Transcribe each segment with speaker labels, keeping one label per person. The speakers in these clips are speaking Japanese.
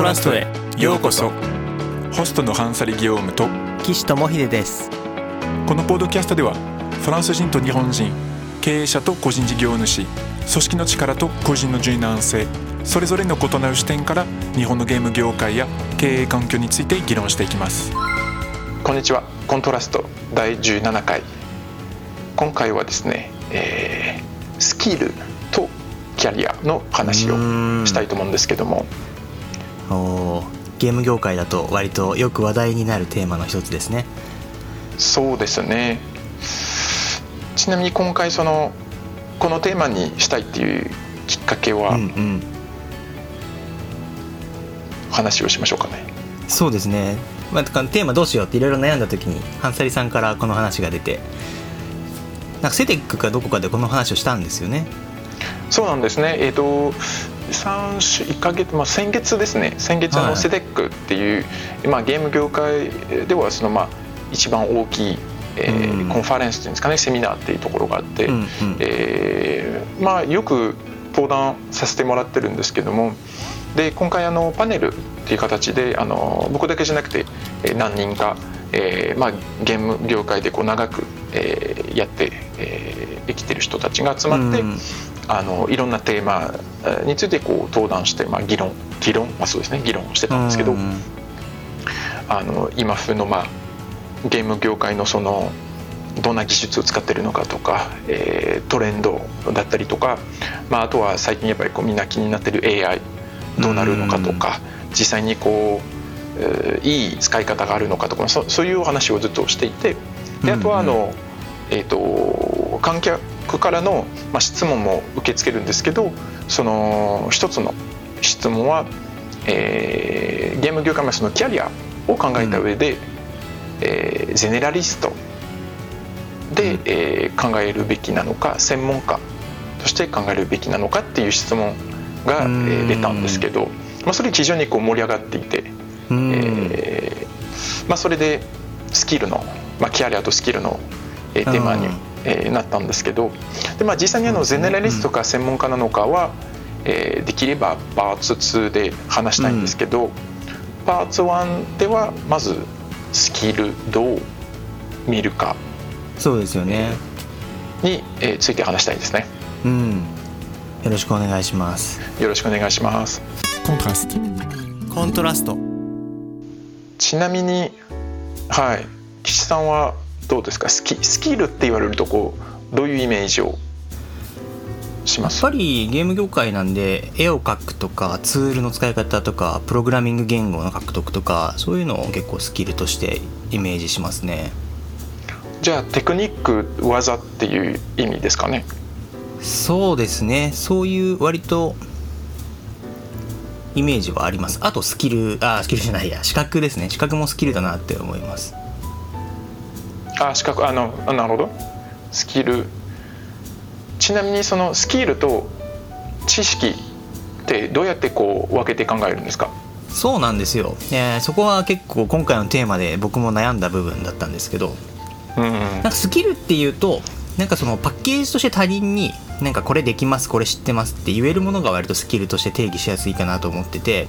Speaker 1: トラストへ
Speaker 2: ようこそ。ホストのハンサリ・ギオームと
Speaker 1: 岸智秀です。
Speaker 2: このポッドキャストではフランス人と日本人経営者と個人事業主組織の力と個人の柔軟性それぞれの異なる視点から日本のゲーム業界や経営環境について議論していきます。
Speaker 3: こんにちは。コントラスト第17回。今回はですね、えー、スキルとキャリアの話をしたいと思うんですけども
Speaker 1: おゲーム業界だと割とよく話題になるテーマの一つですね。
Speaker 3: そうですね。ちなみに今回そのこのテーマにしたいっていうきっかけは、うんうん、話をしましょうかね。
Speaker 1: そうですね、まあ、テーマどうしようっていろいろ悩んだ時にハンサリさんからこの話が出てなんかセテックかどこかでこの話をしたんですよね。
Speaker 3: そうなんですね。えっ、ー、と3週1か月、まあ、先月ですね。先月のセデックっていう、はい、まあ、ゲーム業界ではその、まあ、一番大きい、えー、うん、コンファレンスっていうんですかね。セミナーっていうところがあって、うんうん、えー、まあ、よく登壇させてもらってるんですけどもで今回あのパネルっていう形であの僕だけじゃなくて何人か、えーまあ、ゲーム業界でこう長く、えー、やって、えー、生きてる人たちが集まって、うんあのいろんなテーマについてこう登壇して、まあ、議論議論、まあ、そうですね議論してたんですけど、あの今風の、まあ、ゲーム業界のそのどんな技術を使ってるのかとか、えー、トレンドだったりとか、まあ、あとは最近やっぱりこうみんな気になってる AI どうなるのかとか、実際にこう、えー、いい使い方があるのかとかそそういうお話をずっとしていてであとはあの、えーと観客からの、まあ、質問も受け付けるんですけどその一つの質問は、えー、ゲーム業界のそのキャリアを考えた上で、うん、えー、ゼネラリストで、うん、えー、考えるべきなのか専門家として考えるべきなのかっていう質問が、えー、出たんですけど、まあ、それ非常にこう盛り上がっていて、えーまあ、それでスキルの、まあ、キャリアとスキルの、えー、テーマにえー、なったんですけどで、まあ、実際にあのゼネラリストか専門家なのかは、えー、できればパーツ2で話したいんですけど、うん、パーツ1ではまずスキルどう見るか
Speaker 1: そうですよね
Speaker 3: に、えー、ついて話したいですね。
Speaker 1: うんよろしくお願いします。
Speaker 3: よろしくお願いします。
Speaker 2: コントラスト。
Speaker 1: コントラスト。
Speaker 3: ちなみに、はい、岸さんはどうですか？スキスキルって言われるとこうどういうイメージをします？
Speaker 1: やっぱりゲーム業界なんで絵を描くとかツールの使い方とかプログラミング言語の獲得とかそういうのを結構スキルとしてイメージしますね。
Speaker 3: じゃあテクニック技っていう意味ですかね？
Speaker 1: そうですね。そういう割とイメージはあります。あとスキルあスキルじゃないや。資格ですね。資格もスキルだなって思います
Speaker 3: あ資格あのなるほど。スキル。ちなみにそのスキルと知識ってどうやってこう分けて考えるんですか？
Speaker 1: そうなんですよ、えー、そこは結構今回のテーマで僕も悩んだ部分だったんですけど、うん、なんかスキルっていうとなんかそのパッケージとして他人になんかこれできますこれ知ってますって言えるものが割とスキルとして定義しやすいかなと思ってて、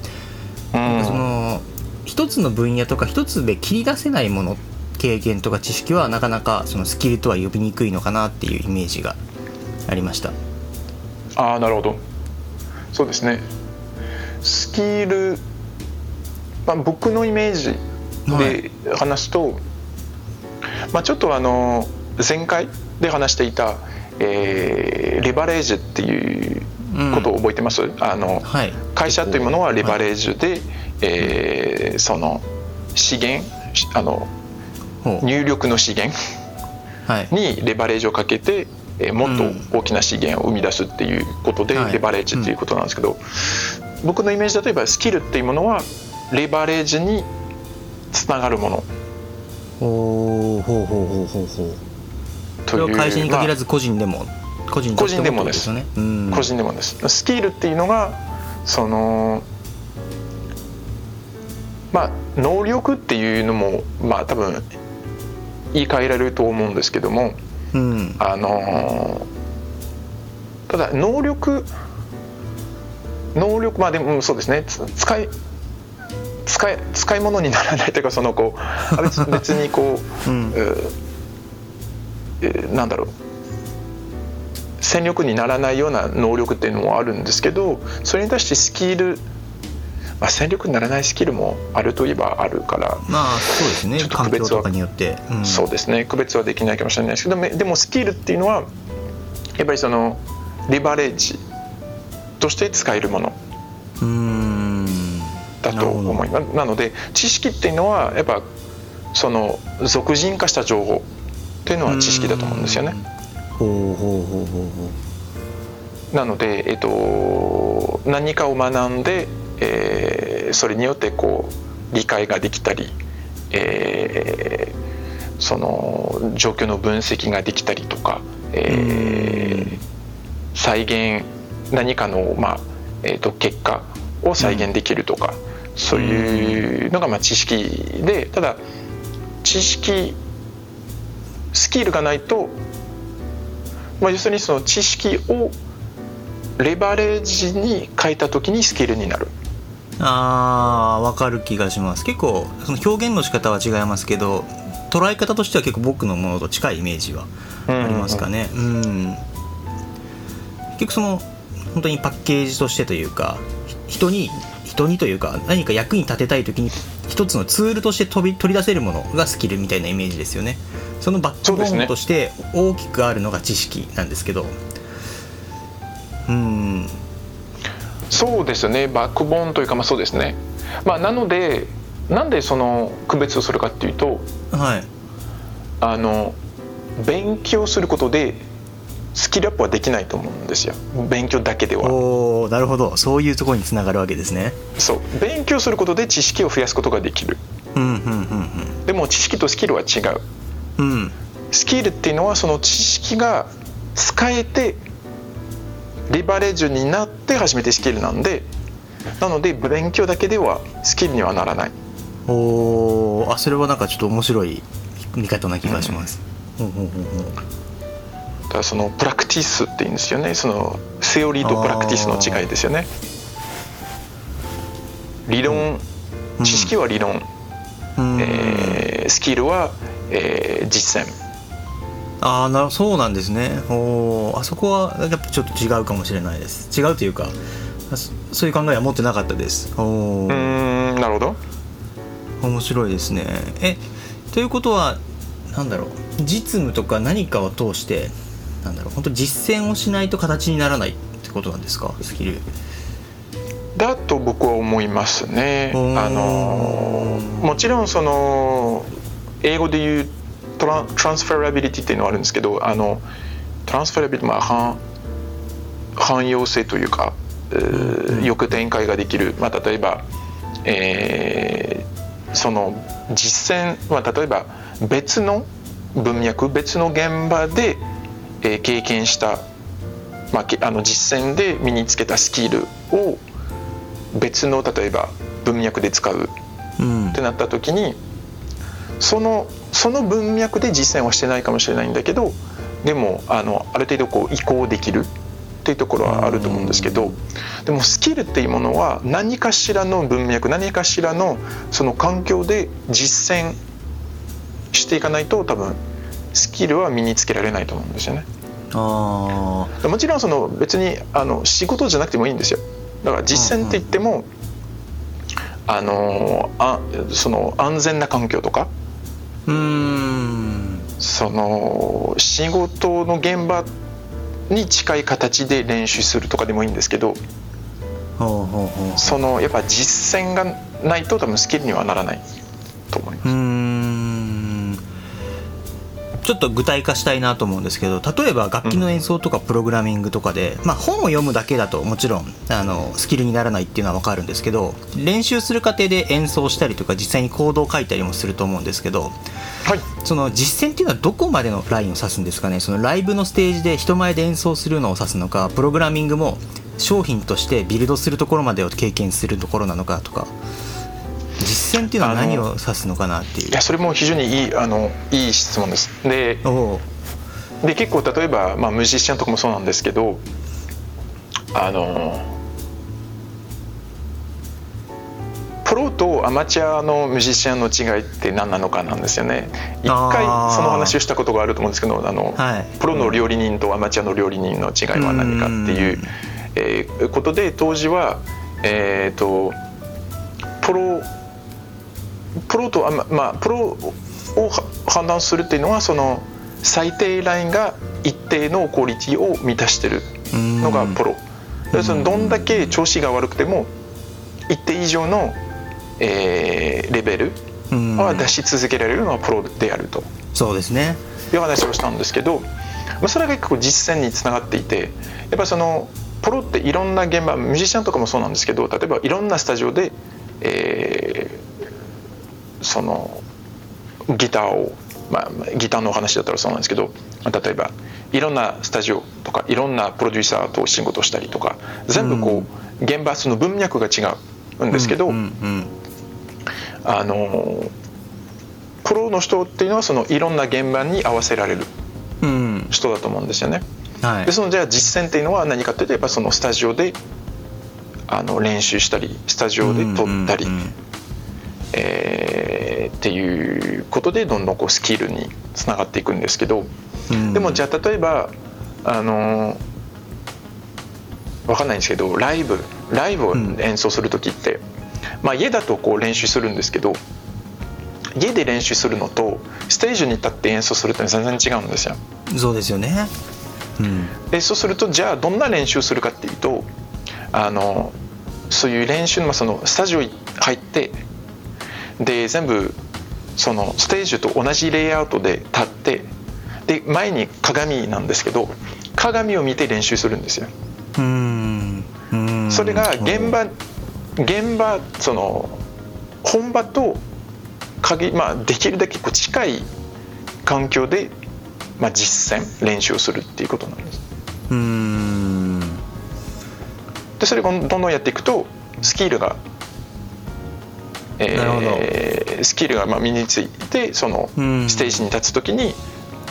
Speaker 1: うん、その一つの分野とか一つで切り出せないものっ経験とか知識はなかなかそのスキルとは呼びにくいのかなっていうイメージがありました。
Speaker 3: ああなるほど。そうですね。スキル、まあ、僕のイメージで話すと、はい、まあ、ちょっとあの前回で話していた、えー、レバレージっていうことを覚えてます、うん、あの、はい、会社というものはレバレージで、はい、えー、その資源あの入力の資源にレバレージをかけて、えもっと大きな資源を生み出すっていうことでレバレージっていうことなんですけど、僕のイメージ例えばスキルっていうものはレバレージにつながるもの。
Speaker 1: ほうほうほうほうほう。ほう。それは会社に限らず個人でも、
Speaker 3: 個人個人でもです、ね、個人でもです。スキルっていうのがそのまあ能力っていうのもまあ多分言い換えられると思うんですけども、うん、あのただ能力能力まあでもそうですね。使い使い使い物にならないというかそのこう別別にこう、うん、えなんだろう。戦力にならないような能力っていうのもあるんですけどそれに対してスキルまあ、戦力にならないスキルもあるといえばあるから
Speaker 1: まあそうですね。区別はによって、
Speaker 3: うん、そうですね。区別はできないかもしれないですけどでもスキルっていうのはやっぱりそのリバレッジとして使えるもの。だと思います。なので知識っていうのはやっぱその俗人化した情報。っていうのは知識だと思うんですよね。ほうほうほうほうほう。なので、えっと、何かを学んでえー、それによってこう理解ができたり、えー、その状況の分析ができたりとか、えー、再現何かの、まあえーと、結果を再現できるとか、うん、そういうのがまあ知識でただ知識スキルがないと、まあ、要するにその知識をレバレージに変えた時にスキルになる。
Speaker 1: あーわかる気がします。結構その表現の仕方は違いますけど捉え方としては結構僕のものと近いイメージはありますかね。うん、うん、結局その本当にパッケージとしてというか人に人にというか何か役に立てたい時に一つのツールとして飛び取り出せるものがスキルみたいなイメージですよね。そのバックボーンとして大きくあるのが知識なんですけど
Speaker 3: そうですね。バックボーンというかまあそうですね。まあなのでなんでその区別をするかっていうと、
Speaker 1: はい、
Speaker 3: あの勉強することでスキルアップはできないと思うんですよ。勉強だけでは。
Speaker 1: おなるほど。そういうところにつながるわけですね。
Speaker 3: そう。勉強することで知識を増やすことができる、
Speaker 1: うんうんうんうん、
Speaker 3: でも知識とスキルは違う、
Speaker 1: うん、
Speaker 3: スキルっていうのはその知識が使えてリバレッジになって初めてスキルなんでなので勉強だけではスキルにはならない。
Speaker 1: おあそれはなんかちょっと面白い見方な気がします、うん、
Speaker 3: だからそのプラクティスっていうんですよね。そのセオリーとプラクティスの違いですよね。理論、知識は理論、うん、えー、スキルは、えー、実践
Speaker 1: ああなそうなんですね。おあそこはやっぱちょっと違うかもしれないです。違うというかそういう考えは持ってなかったです。
Speaker 3: おうんなるほど。
Speaker 1: 面白いですね。えということはなんだろう。実務とか何かを通してなんだろう。本当実践をしないと形にならないってことなんですか？スキル。
Speaker 3: だと僕は思いますね。あのもちろんその英語で言うトラトランスフェラビリティっていうのはあるんですけどあのトランスフェラビリティまあ汎汎用性というか、えー、よく展開ができる、まあ、例えば、えー、その実践、まあ、例えば別の文脈別の現場で、えー、経験した、まあ、あの実践で身につけたスキルを別の例えば文脈で使う。ってなった時に、そのその文脈で実践はしてないかもしれないんだけどでもあのある程度こう移行できるっていうところはあると思うんですけどでもスキルっていうものは何かしらの文脈何かしらのその環境で実践していかないと多分スキルは身につけられないと思うんですよね。
Speaker 1: あ
Speaker 3: もちろんその別にあの仕事じゃなくてもいいんですよ。だから実践って言っても、あのあその安全な環境とか
Speaker 1: うん。
Speaker 3: その仕事の現場に近い形で練習するとかでもいいんですけどそのやっぱ実践がないと多分スキルにはならないと思います。
Speaker 1: ちょっと具体化したいなと思うんですけど例えば楽器の演奏とかプログラミングとかで、まあ、本を読むだけだともちろんあのスキルにならないっていうのは分かるんですけど練習する過程で演奏したりとか実際にコードを書いたりもすると思うんですけど、
Speaker 3: はい、
Speaker 1: その実践っていうのはどこまでのラインを指すんですかね？そのライブのステージで人前で演奏するのを指すのかプログラミングも商品としてビルドするところまでを経験するところなのかとか実践っていうのは何を指すのかなっていう。
Speaker 3: いやそれも非常にいいあのいい質問です。でで結構例えば、まあ、ムジシャンとかもそうなんですけどあのプロとアマチュアのミュージシャンの違いって何なのかなんですよね。一回その話をしたことがあると思うんですけどあの、はい、プロの料理人とアマチュアの料理人の違いは何かっていう、えー、ことで当時はえっ、ー、とプロプロとあまあプロを判断するっていうのはその最低ラインが一定のクオリティを満たしてるのがプロ。要するにどんだけ調子が悪くても一定以上の、えー、レベルは出し続けられるのはプロであると。
Speaker 1: そうですね。
Speaker 3: いう話をしたんですけど、まあ、それが結構実践につながっていてやっぱそのプロっていろんな現場ミュージシャンとかもそうなんですけど例えばいろんなスタジオで、えー、そのギターを、まあ、ギターのお話だったらそうなんですけど例えばいろんなスタジオとかいろんなプロデューサーと仕事したりとか全部こう、現場その文脈が違うんですけど、あのプロの人っていうのはそのいろんな現場に合わせられる人だと思うんですよね。はい、でそのじゃあ実践っていうのは何かっていうとやっぱそのスタジオであの練習したりスタジオで撮ったり、えー、っていうことでどんどんこうスキルにつながっていくんですけど、うん、でもじゃあ例えばあの分かんないんですけどライブライブを演奏する時って、うん、まあ、家だとこう練習するんですけど家で練習するのとステージに立って演奏するって全然違うんですよ。
Speaker 1: そうですよね、
Speaker 3: うん、でそうするとじゃあどんな練習するかっていうとあのそういう練習のそのスタジオに入ってで全部そのステージと同じレイアウトで立ってで前に鏡なんですけど鏡を見て練習するんですよ。うんそれが現場現場その本場と鍵、まあ、できるだけこう近い環境で、まあ、実践練習をするっていうことなんです。うんでそれをどんどんやっていくとスキルがえー、スキルがまあ身についてそのステージに立つ時に、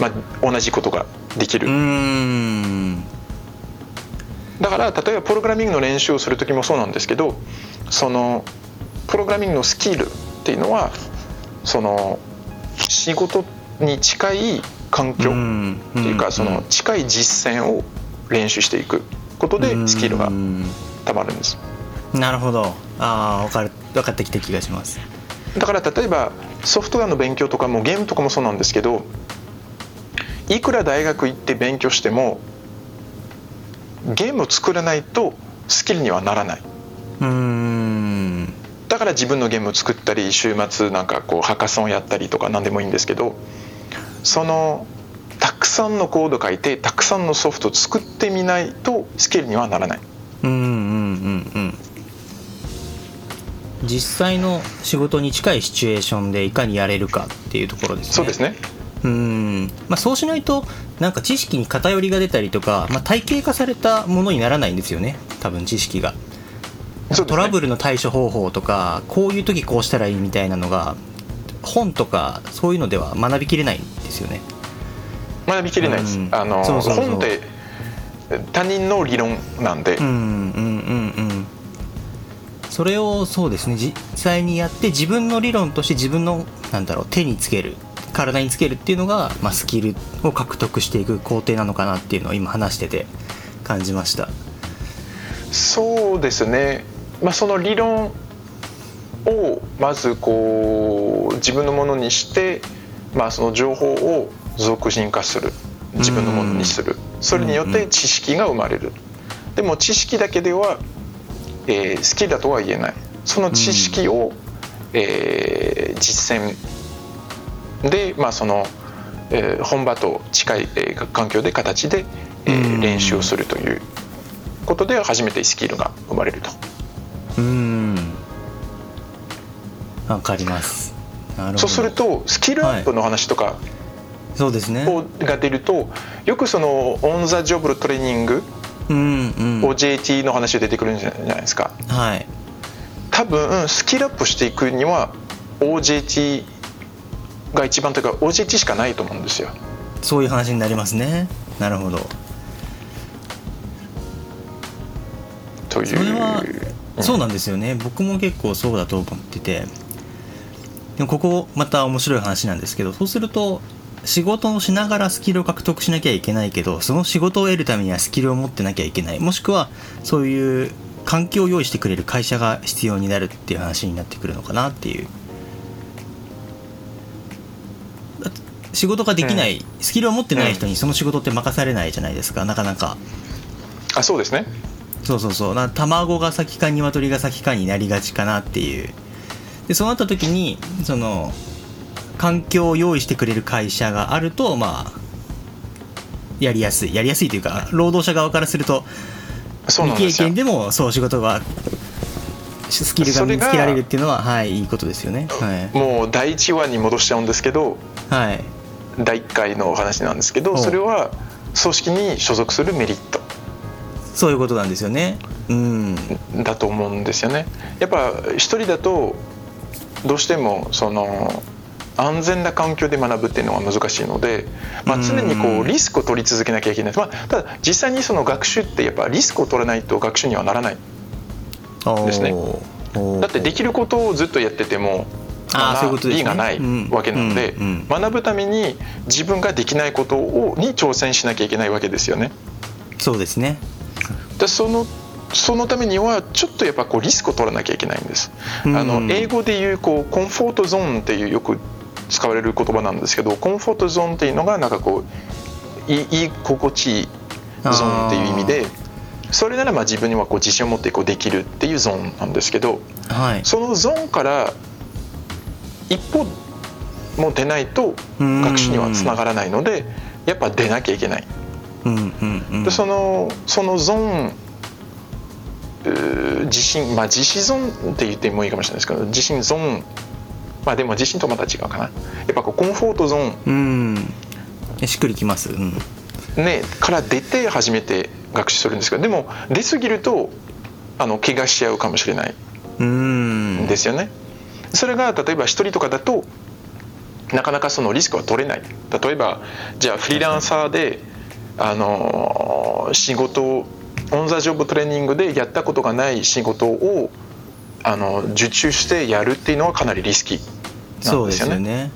Speaker 3: まあ、同じことができる。だから例えばプログラミングの練習をする時もそうなんですけどそのプログラミングのスキルっていうのはその仕事に近い環境っていうかその近い実践を練習していくことでスキルがたまるんです。
Speaker 1: なるほど。ああ分かる。分かってきた気がします。
Speaker 3: だから例えばソフトウェアの勉強とかもゲームとかもそうなんですけどいくら大学行って勉強してもゲームを作らないとスキルにはならない。うん。だから自分のゲームを作ったり週末なんかこうハカソンやったりとか何でもいいんですけどそのたくさんのコード書いてたくさんのソフトを作ってみないとスキルにはならない。うんうんうんうん
Speaker 1: 実際の仕事に近いシチュエーションでいかにやれるかっていうところですね。
Speaker 3: そうですね。
Speaker 1: うん。まあ、そうしないとなんか知識に偏りが出たりとか、まあ、体系化されたものにならないんですよね。多分知識が、ね、トラブルの対処方法とかこういう時こうしたらいいみたいなのが本とかそういうのでは学びきれないんですよね。
Speaker 3: 学びきれないです、うん、あの本って他人の理論なんで。うんうんうんうん
Speaker 1: それをそうですね実際にやって自分の理論として自分のなんだろう手につける体につけるっていうのが、まあ、スキルを獲得していく工程なのかなっていうのを今話してて感じました。
Speaker 3: そうですね、まあ、その理論をまずこう自分のものにして、まあ、その情報を俗人化する。自分のものにする。それによって知識が生まれる。でも知識だけではえー、好きだとは言えない。その知識を、うん、えー、実践。で、まあそのえー、本場と近い、えー、環境で形で、えー、練習をするということで初めてスキルが生まれると。うん。
Speaker 1: わかります。
Speaker 3: そうするとスキルアップの話とか、はい、
Speaker 1: そうですね。
Speaker 3: が出るとよくそのオン・ザ・ジョブトレーニングうんうん、OJT の話が出てくるんじゃないですか。はい、多分スキルアップしていくには OJT が一番というか OJT しかないと思うんですよ。
Speaker 1: そういう話になりますね。なるほど。
Speaker 3: という
Speaker 1: そうなんですよね僕も結構そうだと思っててでもここまた面白い話なんですけどそうすると仕事をしながらスキルを獲得しなきゃいけないけどその仕事を得るためにはスキルを持ってなきゃいけない。もしくはそういう環境を用意してくれる会社が必要になるっていう話になってくるのかなっていう。仕事ができない、うん、スキルを持ってない人にその仕事って任されないじゃないですか。なかなか。
Speaker 3: あそうですね。
Speaker 1: そうそうそう。卵が先か鶏が先かになりがちかなっていうでそうなった時にその環境を用意してくれる会社があるとまあやりやすい。やりやすいというか労働者側からすると未経験でもそう仕事がスキルが見つけられるっていうのははいいいことですよね、は
Speaker 3: い、もう第1話に戻しちゃうんですけど、はい、第1回のお話なんですけどそれは組織に所属するメリット。
Speaker 1: そういうことなんですよね。うん。
Speaker 3: だと思うんですよね。やっぱ一人だとどうしてもその安全な環境で学ぶっていうのは難しいので、まあ、常にこうリスクを取り続けなきゃいけない、まあ、ただ実際にその学習ってやっぱリスクを取らないと学習にはならない。ですね。だってできることをずっとやってても意がないわけなので、学ぶために自分ができないことをに挑戦しなきゃいけないわけですよね。
Speaker 1: そうですね。
Speaker 3: でそのそのためにはちょっとやっぱこうリスクを取らなきゃいけないんです。あの英語でいうこうコンフォートゾーンっていうよく使われる言葉なんですけどコンフォートゾーンっていうのがなんかこういい心地いいゾーンっていう意味でそれならまあ自分にはこう自信を持ってこうできるっていうゾーンなんですけど、はい、そのゾーンから一歩も出ないと学習にはつながらないのでやっぱ出なきゃいけない。でそのそのゾーン自信まあ自信ゾーンって言ってもいいかもしれないですけど自信ゾーンまあでも自信とまた違うかな。やっぱこうコンフォートゾー
Speaker 1: ンしっくりきます、う
Speaker 3: ん、ねから出て初めて学習するんですけどでも出過ぎるとあの怪我しちゃうかもしれない。ん。ですよね。それが例えば一人とかだとなかなかそのリスクは取れない。例えばじゃあフリーランサーであの仕事オン・ザ・ジョブトレーニングでやったことがない仕事をあの受注してやるっていうのはかなりリスキーなんですよね。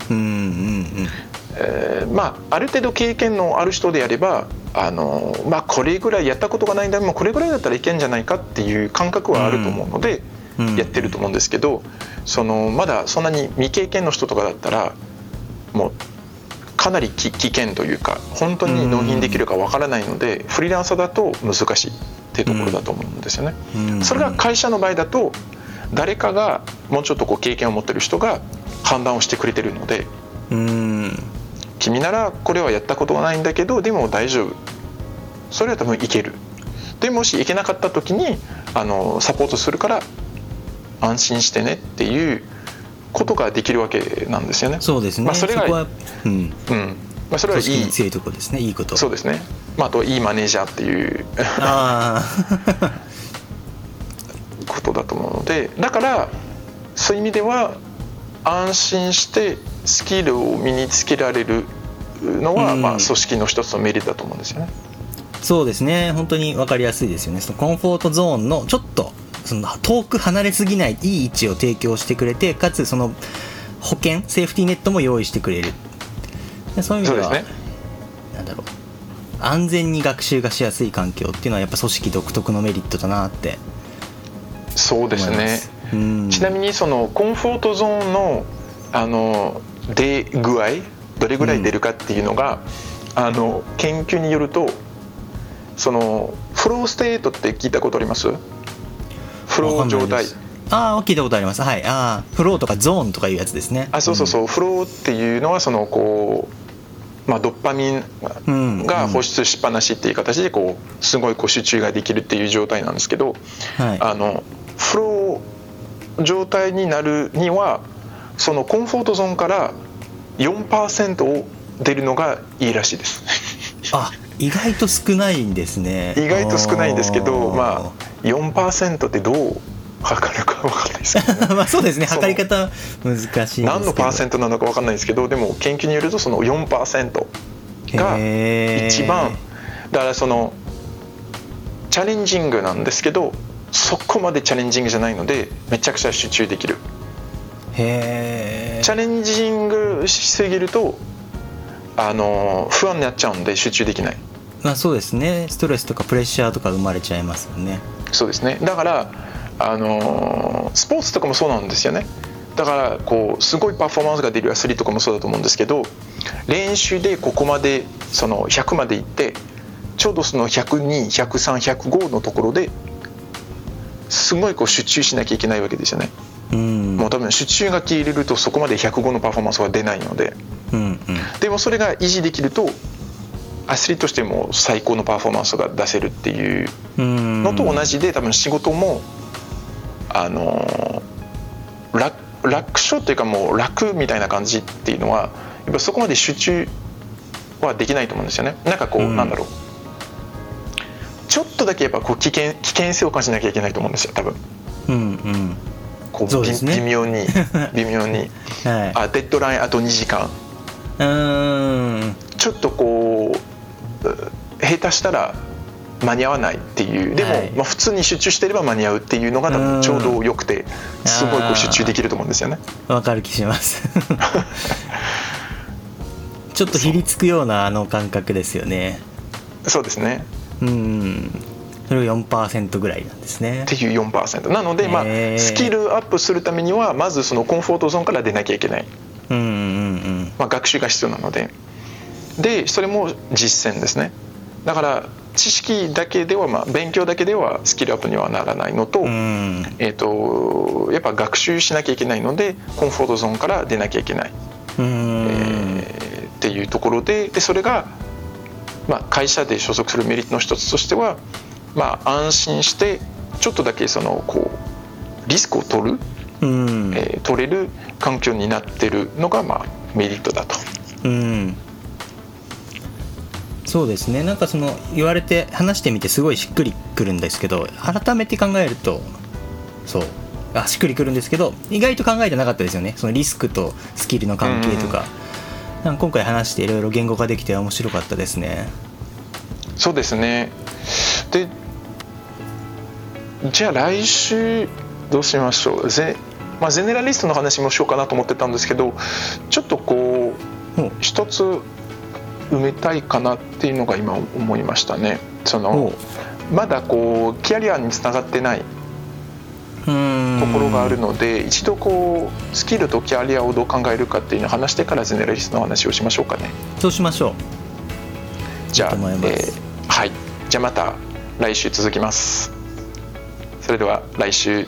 Speaker 3: まあある程度経験のある人であればあの、まあ、これぐらいやったことがないんだもうこれぐらいだったらいけんじゃないかっていう感覚はあると思うので、やってると思うんですけど、そのまだそんなに未経験の人とかだったらもうかなり危険というか本当に納品できるかわからないので、フリーランサーだと難しいっていうところだと思うんですよね。それが会社の場合だと誰かがもうちょっとこう経験を持ってる人が判断をしてくれてるので君ならこれはやったことがないんだけどでも大丈夫。それは多分いける。でもしいけなかった時にあのサポートするから安心してねっていうことができるわけなんですよね。
Speaker 1: そうですね。
Speaker 3: まあそれがうん、うん、まあそれはいい
Speaker 1: 強いところですね。いいこと。
Speaker 3: そうですね。まああといいマネージャーっていうあ ことだと思うので、だからそういう意味では安心してスキルを身につけられるのは、まあ組織の一つのメリットだと思うんですよね。
Speaker 1: そうですね。本当にわかりやすいですよね。そのコンフォートゾーンのちょっとその遠く離れすぎないいい位置を提供してくれてかつその保険セーフティーネットも用意してくれる。そういう意味では、ね、なんだろう。安全に学習がしやすい環境っていうのはやっぱ組織独特のメリットだなって
Speaker 3: そうですね。ちなみにそのコンフォートゾーンのあの出具合どれぐらい出るかっていうのが、うん、あの研究によるとそのフローステートって聞いたことあります？フロー状態。
Speaker 1: ああ聞いたことあります。はい。ああフローとかゾーンとかいうやつですね。
Speaker 3: あそうそうそう、うん、フローっていうのはそのこうまあ、ドッパミンが放出しっぱなしっていう形でこうすごいこう集中ができるっていう状態なんですけど、はい、あのフロー状態になるにはそのコンフォートゾーンから4%を出るのがいいらしいです。
Speaker 1: あ意外と少ないんですね。
Speaker 3: 意外と少ないんですけどまあ4%ってどう測るか分かんないですけど、ね、
Speaker 1: まあそうですね。測り方難しい
Speaker 3: 何のパーセントなのか分かんないですけどでも研究によるとその4%が一番。だからそのチャレンジングなんですけどそこまでチャレンジングじゃないのでめちゃくちゃ集中できる。
Speaker 1: へえ
Speaker 3: チャレンジングしすぎるとあの不安になっちゃうんで集中できない。
Speaker 1: まあそうですね。ストレスとかプレッシャーとか生まれちゃいますよね。
Speaker 3: そうですね。だからあのスポーツとかもそうなんですよね。だからこうすごいパフォーマンスが出るアスリートとかもそうだと思うんですけど練習でここまでその100までいってちょうどその1021031005のところですごいこう集中しなきゃいけないわけですよね。
Speaker 1: うん、
Speaker 3: もう多分集中が切れるとそこまで105のパフォーマンスは出ないので、
Speaker 1: うんうん、
Speaker 3: でもそれが維持できるとアスリートとしても最高のパフォーマンスが出せるっていうのと同じで多分仕事もあの楽楽勝っていうかもう楽みたいな感じっていうのはやっぱそこまで集中はできないと思うんですよね。なんかこう、うん、なんだろう。ちょっとだけやっぱこう危険危険性を感じなきゃいけないと思うんですよ多分。
Speaker 1: うんうん。
Speaker 3: こう、ね、微妙に微妙に、はい、あデッドラインあと2時間
Speaker 1: うん。
Speaker 3: ちょっとこう下手したら間に合わないっていう。でも、はい、まあ、普通に集中してれば間に合うっていうのが多分ちょうどよくてすごいこう集中できると思うんですよね。
Speaker 1: わかる気します。ちょっとひりつくようなあの感覚ですよね。
Speaker 3: そうですね。
Speaker 1: うん。それが4%ぐらいなんですね。
Speaker 3: っていう4%なので、まあ、スキルアップするためにはまずそのコンフォートゾーンから出なきゃいけない、
Speaker 1: うんうんうん
Speaker 3: まあ、学習が必要なので。でそれも実践ですね。だから知識だけでは、まあ、勉強だけではスキルアップにはならないのと,、えーと、やっぱ学習しなきゃいけないのでコンフォートゾーンから出なきゃいけない、
Speaker 1: えー、
Speaker 3: っていうところででそれが、まあ、会社で所属するメリットの一つとしては、まあ、安心してちょっとだけそのこうリスクを取る、
Speaker 1: うん。
Speaker 3: えー、取れる環境になってるのが、まあ、メリットだと。
Speaker 1: うん。そうですね。なんかその言われて話してみてすごいしっくりくるんですけど改めて考えるとそう。あしっくりくるんですけど意外と考えてなかったですよね。そのリスクとスキルの関係とか,、うん、か今回話していろいろ言語化できて面白かったですね。
Speaker 3: そうですね。でじゃあ来週どうしましょう？ゼ,、まあ、ゼネラリストの話もしようかなと思ってたんですけどちょっとこう一つ埋めたいかなっていうのが今思いましたね。そのまだこうキャリアにつながってないところがあるので一度こうスキルとキャリアをどう考えるかっていうのを話してからゼネラリストの話をしましょうかね。
Speaker 1: そうしましょう。
Speaker 3: じゃあ、えー、はいじゃあまた来週続きます。それでは来週